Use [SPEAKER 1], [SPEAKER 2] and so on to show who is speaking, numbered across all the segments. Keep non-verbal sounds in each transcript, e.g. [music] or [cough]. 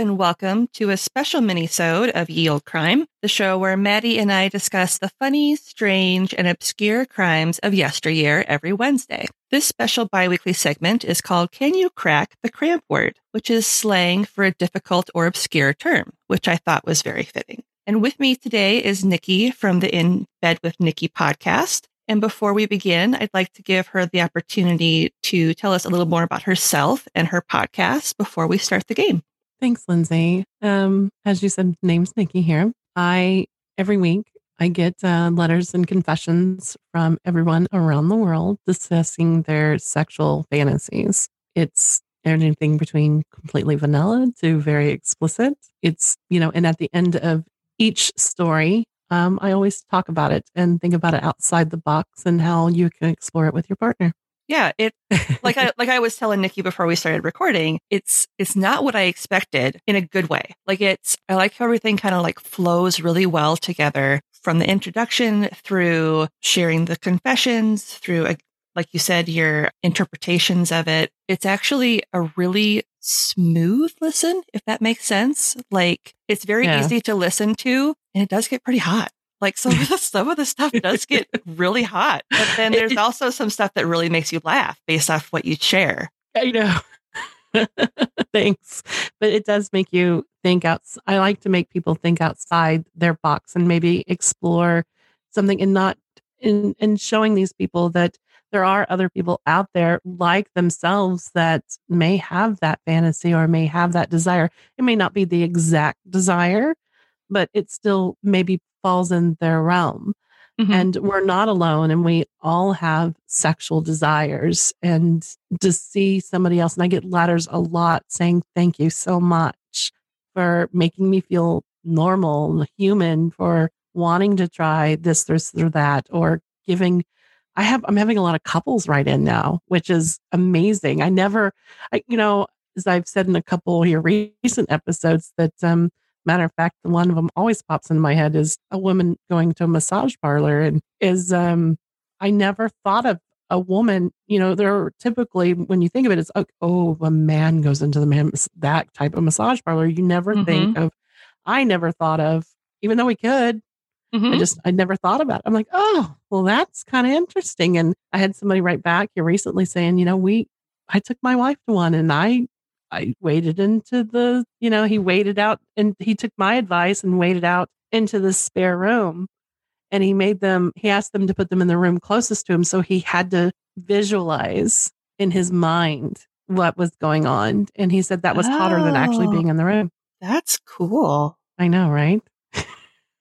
[SPEAKER 1] And welcome to a special mini-sode of Ye Olde Crime, the show where Maddie and I discuss the funny, strange, and obscure crimes of yesteryear every Wednesday. This special biweekly segment is called Can You Crack the Cramp Word, which is slang for a difficult or obscure term, which I thought was very fitting. And with me today is Nikki from the In Bed with Nikki podcast. And before we begin, I'd like to give her the opportunity to tell us a little more about herself and her podcast before we start the game.
[SPEAKER 2] Thanks, Lindsay. Um, as you said, name's Nikki here. I every week I get uh, letters and confessions from everyone around the world discussing their sexual fantasies. It's anything between completely vanilla to very explicit. It's you know, and at the end of each story, um, I always talk about it and think about it outside the box and how you can explore it with your partner.
[SPEAKER 1] Yeah, it like I [laughs] like I was telling Nikki before we started recording, it's it's not what I expected in a good way. Like it's I like how everything kind of like flows really well together from the introduction through sharing the confessions through like you said your interpretations of it. It's actually a really smooth listen if that makes sense. Like it's very yeah. easy to listen to and it does get pretty hot. Like some of the some of the stuff does get really hot, but then there's [laughs] also some stuff that really makes you laugh based off what you share.
[SPEAKER 2] I know. [laughs] Thanks, but it does make you think out. I like to make people think outside their box and maybe explore something, and not in in showing these people that there are other people out there like themselves that may have that fantasy or may have that desire. It may not be the exact desire, but it still maybe falls in their realm. Mm-hmm. And we're not alone and we all have sexual desires. And to see somebody else, and I get letters a lot saying, Thank you so much for making me feel normal, human, for wanting to try this, this, or that, or giving. I have, I'm having a lot of couples right in now, which is amazing. I never, I, you know, as I've said in a couple of your recent episodes, that um, Matter of fact, one of them always pops in my head is a woman going to a massage parlor and is um I never thought of a woman, you know, there are typically when you think of it, it's like, oh, a man goes into the man that type of massage parlor. You never mm-hmm. think of I never thought of, even though we could. Mm-hmm. I just I never thought about it. I'm like, oh, well, that's kind of interesting. And I had somebody write back here recently saying, you know, we I took my wife to one and I I waited into the, you know, he waited out and he took my advice and waited out into the spare room. And he made them, he asked them to put them in the room closest to him. So he had to visualize in his mind what was going on. And he said that was oh, hotter than actually oh. being in the room.
[SPEAKER 1] That's cool.
[SPEAKER 2] I know, right?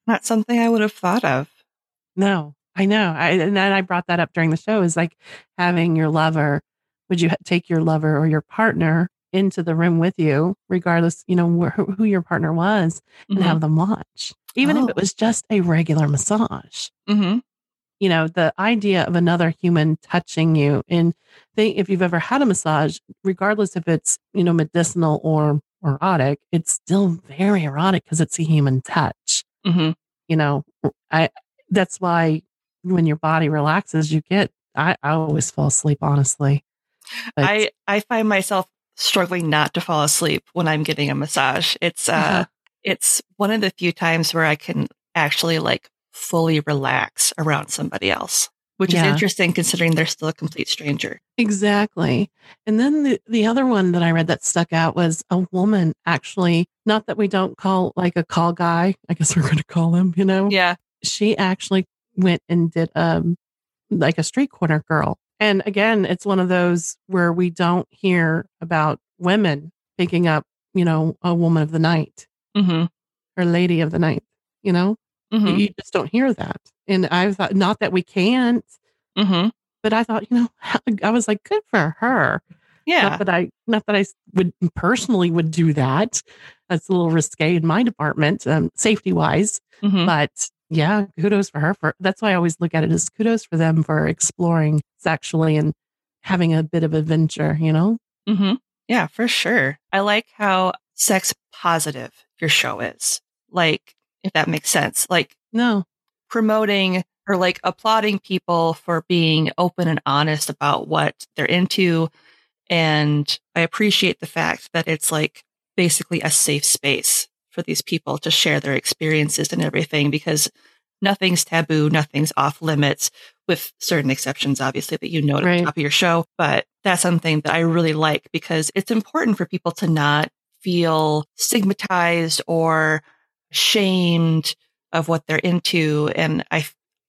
[SPEAKER 1] Not something I would have thought of.
[SPEAKER 2] No, I know. I, and then I brought that up during the show is like having your lover. Would you take your lover or your partner into the room with you, regardless, you know, wh- who your partner was, and mm-hmm. have them watch, even oh. if it oh. was just a regular massage. Mm-hmm. You know, the idea of another human touching you, and think if you've ever had a massage, regardless if it's you know medicinal or erotic, it's still very erotic because it's a human touch. Mm-hmm. You know, I that's why when your body relaxes, you get. I, I always fall asleep, honestly.
[SPEAKER 1] But, I I find myself struggling not to fall asleep when I'm getting a massage. It's uh uh-huh. it's one of the few times where I can actually like fully relax around somebody else, which yeah. is interesting considering they're still a complete stranger.
[SPEAKER 2] Exactly. And then the, the other one that I read that stuck out was a woman actually, not that we don't call like a call guy, I guess [laughs] we're going to call him, you know?
[SPEAKER 1] Yeah.
[SPEAKER 2] She actually went and did um like a street corner girl and again, it's one of those where we don't hear about women picking up, you know, a woman of the night mm-hmm. or lady of the night, you know, mm-hmm. you just don't hear that. And I thought, not that we can't, mm-hmm. but I thought, you know, [laughs] I was like, good for her.
[SPEAKER 1] Yeah.
[SPEAKER 2] Not that I, not that I would personally would do that. That's a little risque in my department, um, safety wise. Mm-hmm. But yeah, kudos for her for that's why I always look at it as kudos for them for exploring sexually and having a bit of adventure, you know?
[SPEAKER 1] Mm-hmm. Yeah, for sure. I like how sex positive your show is. Like, if that makes sense. Like,
[SPEAKER 2] no,
[SPEAKER 1] promoting or like applauding people for being open and honest about what they're into. And I appreciate the fact that it's like basically a safe space for these people to share their experiences and everything because nothing's taboo, nothing's off limits with certain exceptions, obviously, that you note right. at the top of your show. But that's something that I really like because it's important for people to not feel stigmatized or shamed of what they're into. And I,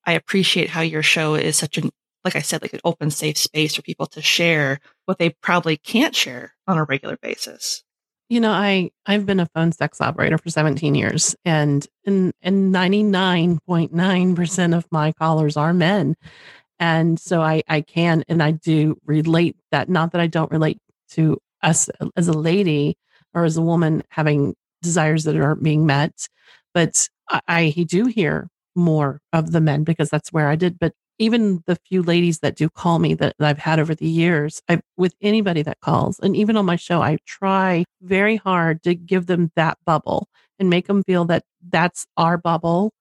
[SPEAKER 1] I appreciate how your show is such an, like I said, like an open, safe space for people to share what they probably can't share on a regular basis.
[SPEAKER 2] You know, I I've been a phone sex operator for 17 years, and and and 99.9 percent of my callers are men, and so I I can and I do relate that. Not that I don't relate to us as a lady or as a woman having desires that aren't being met, but I, I do hear more of the men because that's where I did. But even the few ladies that do call me that, that I've had over the years, I, with anybody that calls, and even on my show, I try very hard to give them that bubble and make them feel that that's our bubble,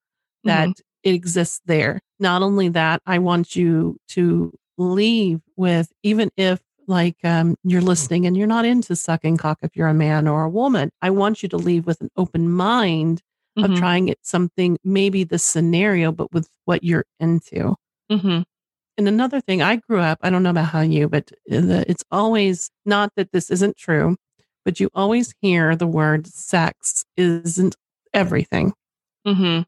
[SPEAKER 2] that mm-hmm. it exists there. Not only that, I want you to leave with, even if like um, you're listening and you're not into sucking cock if you're a man or a woman, I want you to leave with an open mind mm-hmm. of trying it something, maybe the scenario, but with what you're into. Mm-hmm. And another thing, I grew up, I don't know about how you, but it's always not that this isn't true, but you always hear the word sex isn't everything. Mm-hmm.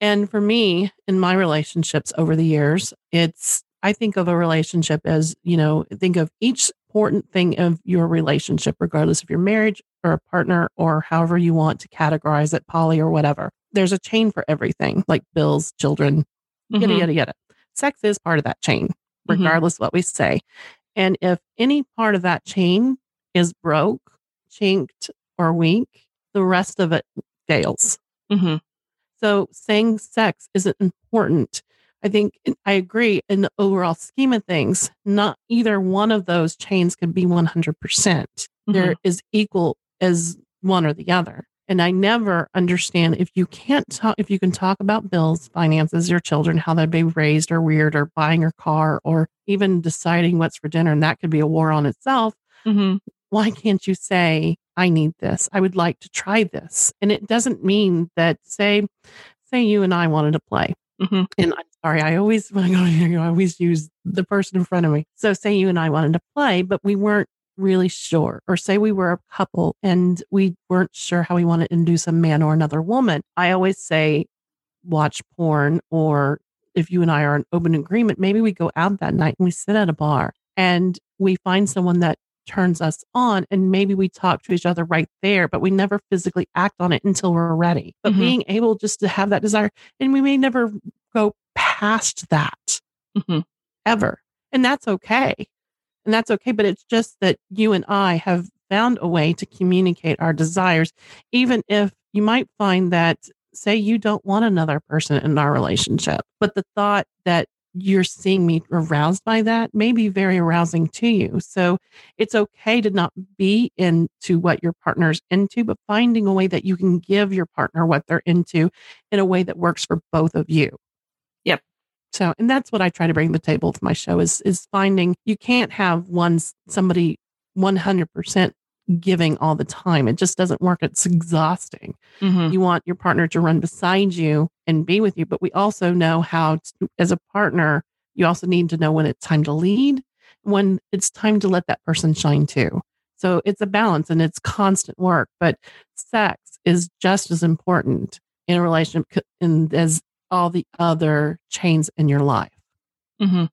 [SPEAKER 2] And for me, in my relationships over the years, it's, I think of a relationship as, you know, think of each important thing of your relationship, regardless of your marriage or a partner or however you want to categorize it, poly or whatever. There's a chain for everything, like bills, children, yada, mm-hmm. yada, yada sex is part of that chain, mm-hmm. regardless mm-hmm. what we say. And if any part of that chain is broke, chinked, or weak, the rest of it fails. Mm-hmm. So saying sex isn't important. I think I agree in the overall scheme of things, not either one of those chains can be 100%. percent mm-hmm. is equal as one or the other. And I never understand if you can't talk, if you can talk about bills, finances, your children, how they'd be raised or weird, or buying a car, or even deciding what's for dinner, and that could be a war on itself. Mm-hmm. Why can't you say, I need this? I would like to try this. And it doesn't mean that, say, say you and I wanted to play. Mm-hmm. And I'm sorry, I always, [laughs] when I go here, I always use the person in front of me. So, say you and I wanted to play, but we weren't really sure, or say we were a couple and we weren't sure how we wanted to induce a man or another woman, I always say, watch porn, or if you and I are in open agreement, maybe we go out that night and we sit at a bar and we find someone that turns us on and maybe we talk to each other right there but we never physically act on it until we're ready but mm-hmm. being able just to have that desire and we may never go past that mm-hmm. ever and that's okay and that's okay. But it's just that you and I have found a way to communicate our desires, even if you might find that, say, you don't want another person in our relationship, but the thought that you're seeing me aroused by that may be very arousing to you. So it's okay to not be into what your partner's into, but finding a way that you can give your partner what they're into in a way that works for both of you. So, and that's what I try to bring to the table to my show is is finding you can't have one somebody 100% giving all the time. It just doesn't work. It's exhausting. Mm-hmm. You want your partner to run beside you and be with you, but we also know how to, as a partner, you also need to know when it's time to lead, when it's time to let that person shine too. So it's a balance and it's constant work, but sex is just as important in a relationship in, as all the other chains in your life. Mm-hmm.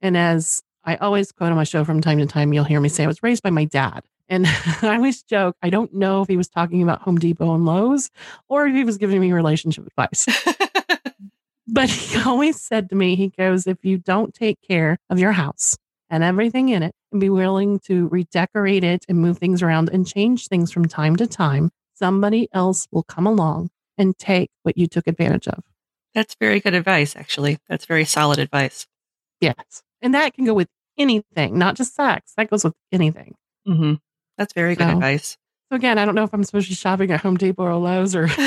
[SPEAKER 2] And as I always quote on my show from time to time, you'll hear me say, I was raised by my dad. And [laughs] I always joke, I don't know if he was talking about Home Depot and Lowe's or if he was giving me relationship advice. [laughs] but he [laughs] always said to me, he goes, if you don't take care of your house and everything in it and be willing to redecorate it and move things around and change things from time to time, somebody else will come along and take what you took advantage of.
[SPEAKER 1] That's very good advice, actually. That's very solid advice.
[SPEAKER 2] Yes. And that can go with anything, not just sex. That goes with anything. Mm-hmm.
[SPEAKER 1] That's very good so, advice.
[SPEAKER 2] So, again, I don't know if I'm supposed to be shopping at Home Depot or Lowe's or. [laughs]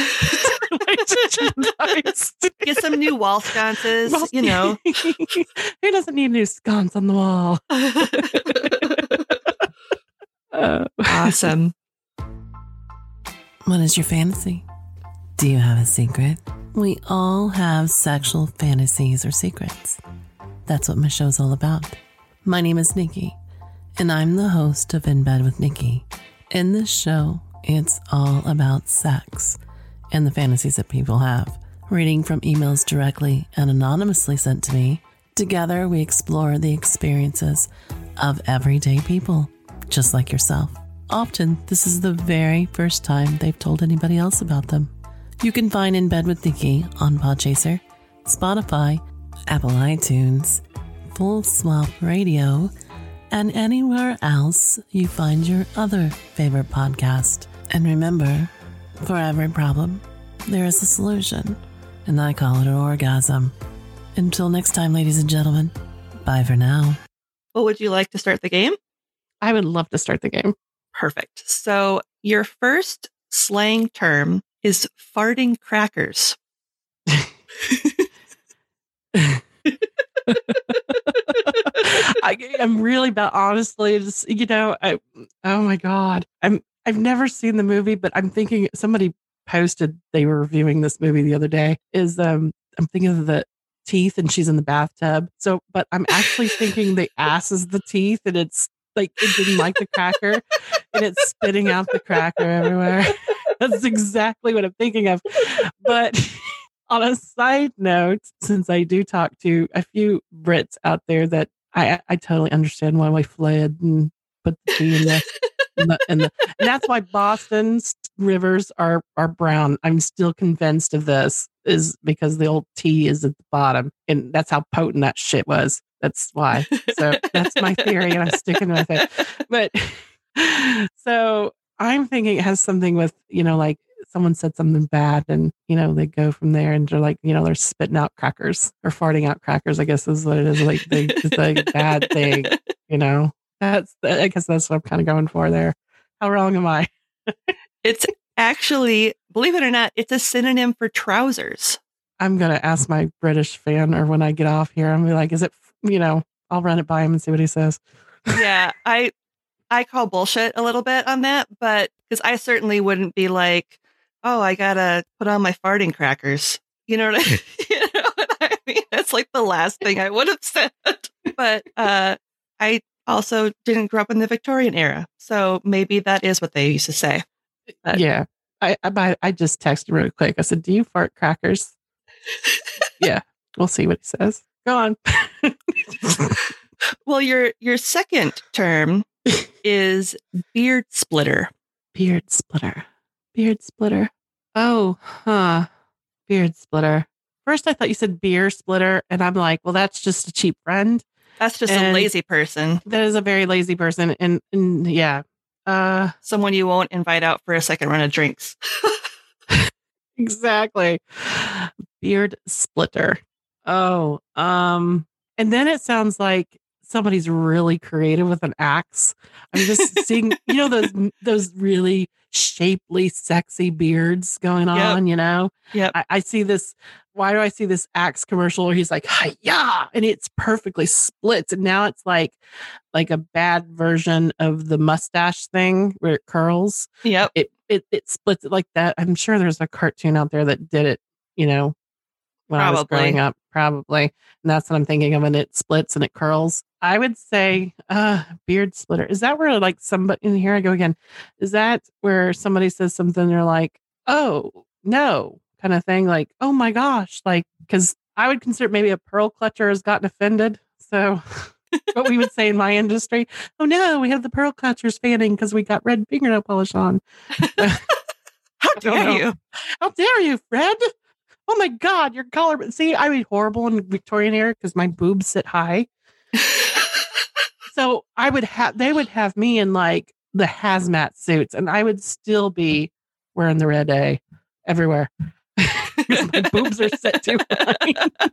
[SPEAKER 2] [laughs]
[SPEAKER 1] Get some new wall sconces, well, you know. [laughs]
[SPEAKER 2] Who doesn't need a new sconce on the wall?
[SPEAKER 1] uh, awesome.
[SPEAKER 2] What is your fantasy? Do you have a secret? We all have sexual fantasies or secrets. That's what my show's all about. My name is Nikki, and I'm the host of In Bed with Nikki. In this show, it's all about sex and the fantasies that people have. Reading from emails directly and anonymously sent to me, together we explore the experiences of everyday people, just like yourself. Often, this is the very first time they've told anybody else about them. You can find In Bed with Nikki on Podchaser, Spotify, Apple iTunes, Full Swap Radio, and anywhere else you find your other favorite podcast. And remember, for every problem, there is a solution, and I call it an orgasm. Until next time, ladies and gentlemen, bye for now.
[SPEAKER 1] Well, would you like to start the game?
[SPEAKER 2] I would love to start the game.
[SPEAKER 1] Perfect. So, your first slang term is farting crackers.
[SPEAKER 2] I, am really bad. Honestly, just, you know, I, oh my god, I'm I've never seen the movie, but I'm thinking somebody posted they were reviewing this movie the other day. Is um I'm thinking of the teeth and she's in the bathtub. So, but I'm actually thinking the ass is the teeth and it's like it didn't like the cracker and it's spitting out the cracker everywhere. [laughs] That's exactly what I'm thinking of. But [laughs] on a side note, since I do talk to a few Brits out there that I, I totally understand why we fled and put the tea in the, in the, in the and that's why Boston's rivers are are brown. I'm still convinced of this is because the old tea is at the bottom, and that's how potent that shit was. That's why. So that's my theory, and I'm sticking with it. But [laughs] so I'm thinking it has something with you know like someone said something bad and you know they go from there and they're like you know they're spitting out crackers or farting out crackers i guess is what it is like they, it's a bad thing [laughs] you know that's i guess that's what i'm kind of going for there how wrong am i
[SPEAKER 1] it's actually believe it or not it's a synonym for trousers
[SPEAKER 2] i'm gonna ask my british fan or when i get off here i'm gonna be like is it you know i'll run it by him and see what he says
[SPEAKER 1] yeah [laughs] i i call bullshit a little bit on that but because i certainly wouldn't be like oh, I gotta put on my farting crackers. You know what I, [laughs] [laughs] you know what I mean? That's like the last thing I would have said. But uh, I also didn't grow up in the Victorian era, so maybe that is what they used to say.
[SPEAKER 2] But, yeah, I, I I just texted him really quick. I said, "Do you fart crackers?" yeah, we'll see what he says. Go on. [laughs]
[SPEAKER 1] well, your your second term is beard splitter.
[SPEAKER 2] Beard splitter. Beard splitter. Oh, huh. Beard splitter. First, I thought you said beer splitter, and I'm like, well, that's just a cheap friend.
[SPEAKER 1] That's just and a lazy person.
[SPEAKER 2] That is a very lazy person, and, and yeah, uh,
[SPEAKER 1] someone you won't invite out for a second run of drinks. [laughs]
[SPEAKER 2] exactly. Beard splitter. Oh, um, and then it sounds like somebody's really creative with an axe. I'm just seeing, you know, those those really shapely, sexy beards going on,
[SPEAKER 1] yep.
[SPEAKER 2] you know?
[SPEAKER 1] Yeah.
[SPEAKER 2] I, I, see this. Why do I see this axe commercial where he's like, yeah, and it's perfectly splits. And now it's like like a bad version of the mustache thing where it curls.
[SPEAKER 1] Yep.
[SPEAKER 2] It it it splits it like that. I'm sure there's a cartoon out there that did it, you know, when probably. I was growing up, probably. And that's what I'm thinking of. when it splits and it curls. I would say uh beard splitter. Is that where like somebody and here I go again. Is that where somebody says something they're like, oh no, kind of thing, like, oh my gosh, like because I would consider maybe a pearl clutcher has gotten offended. So [laughs] what we would say in my industry, oh no, we have the pearl clutchers fanning because we got red fingernail polish on. [laughs] [laughs]
[SPEAKER 1] How dare you?
[SPEAKER 2] How dare you, Fred? Oh my god, your collar. See, I mean, horrible in Victorian era because my boobs sit high. [laughs] so I would have, they would have me in like the hazmat suits, and I would still be wearing the red A everywhere. [laughs] my boobs are set too high. [laughs]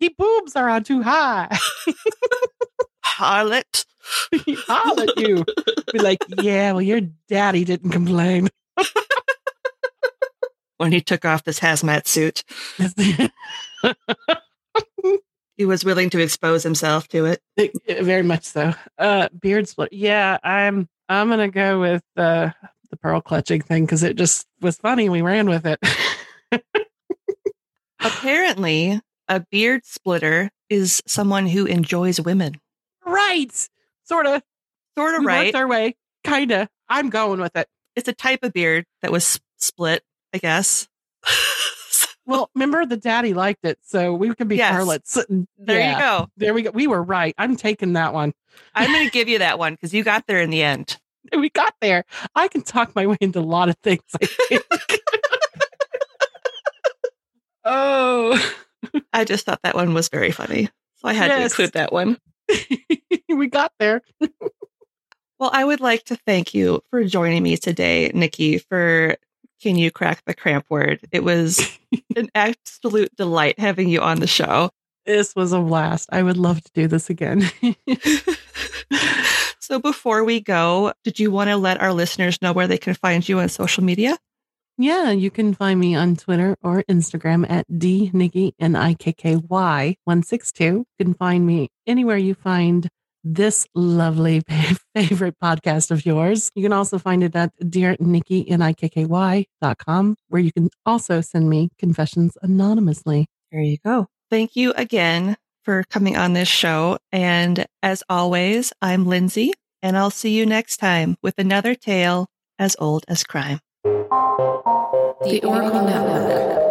[SPEAKER 2] the boobs are on too high.
[SPEAKER 1] Harlot.
[SPEAKER 2] Harlot, you. Be like, yeah, well, your daddy didn't complain
[SPEAKER 1] when he took off this hazmat suit. [laughs] he was willing to expose himself to it.
[SPEAKER 2] Very much so. Uh, beard split. Yeah, I'm. I'm gonna go with uh, the pearl clutching thing because it just was funny. We ran with it. [laughs]
[SPEAKER 1] Apparently, a beard splitter is someone who enjoys women.
[SPEAKER 2] Right. Sort of.
[SPEAKER 1] Sort of right.
[SPEAKER 2] worked our way. Kind of. I'm going with it.
[SPEAKER 1] It's a type of beard that was split, I guess. [laughs]
[SPEAKER 2] Well, remember the daddy liked it, so we can be
[SPEAKER 1] Yes.
[SPEAKER 2] harlots. [laughs]
[SPEAKER 1] there
[SPEAKER 2] Yeah.
[SPEAKER 1] you go.
[SPEAKER 2] There we go. We were right. I'm taking that one.
[SPEAKER 1] I'm going [laughs] to give you that one because you got there in the end.
[SPEAKER 2] We got there. I can talk my way into a lot of things. I think. oh,
[SPEAKER 1] I just thought that one was very funny. So I had to include that one.
[SPEAKER 2] we got there.
[SPEAKER 1] Well, I would like to thank you for joining me today, Nikki, for Can You Crack the Cramp Word? It was [laughs] an absolute delight having you on the show.
[SPEAKER 2] This was a blast. I would love to do this again. [laughs]
[SPEAKER 1] so before we go, did you want to let our listeners know where they can find you on social media?
[SPEAKER 2] yeah, you can find me on Twitter or Instagram at D Nikki N I K K Y one six two. You can find me anywhere you find this lovely [laughs] favorite podcast of yours. You can also find it at dear Nikki N I K K Y dot com, where you can also send me confessions anonymously.
[SPEAKER 1] There you go. Thank you again for coming on this show. And as always, I'm Lindsay, and I'll see you next time with another tale as old as crime.
[SPEAKER 3] The Oracle Network.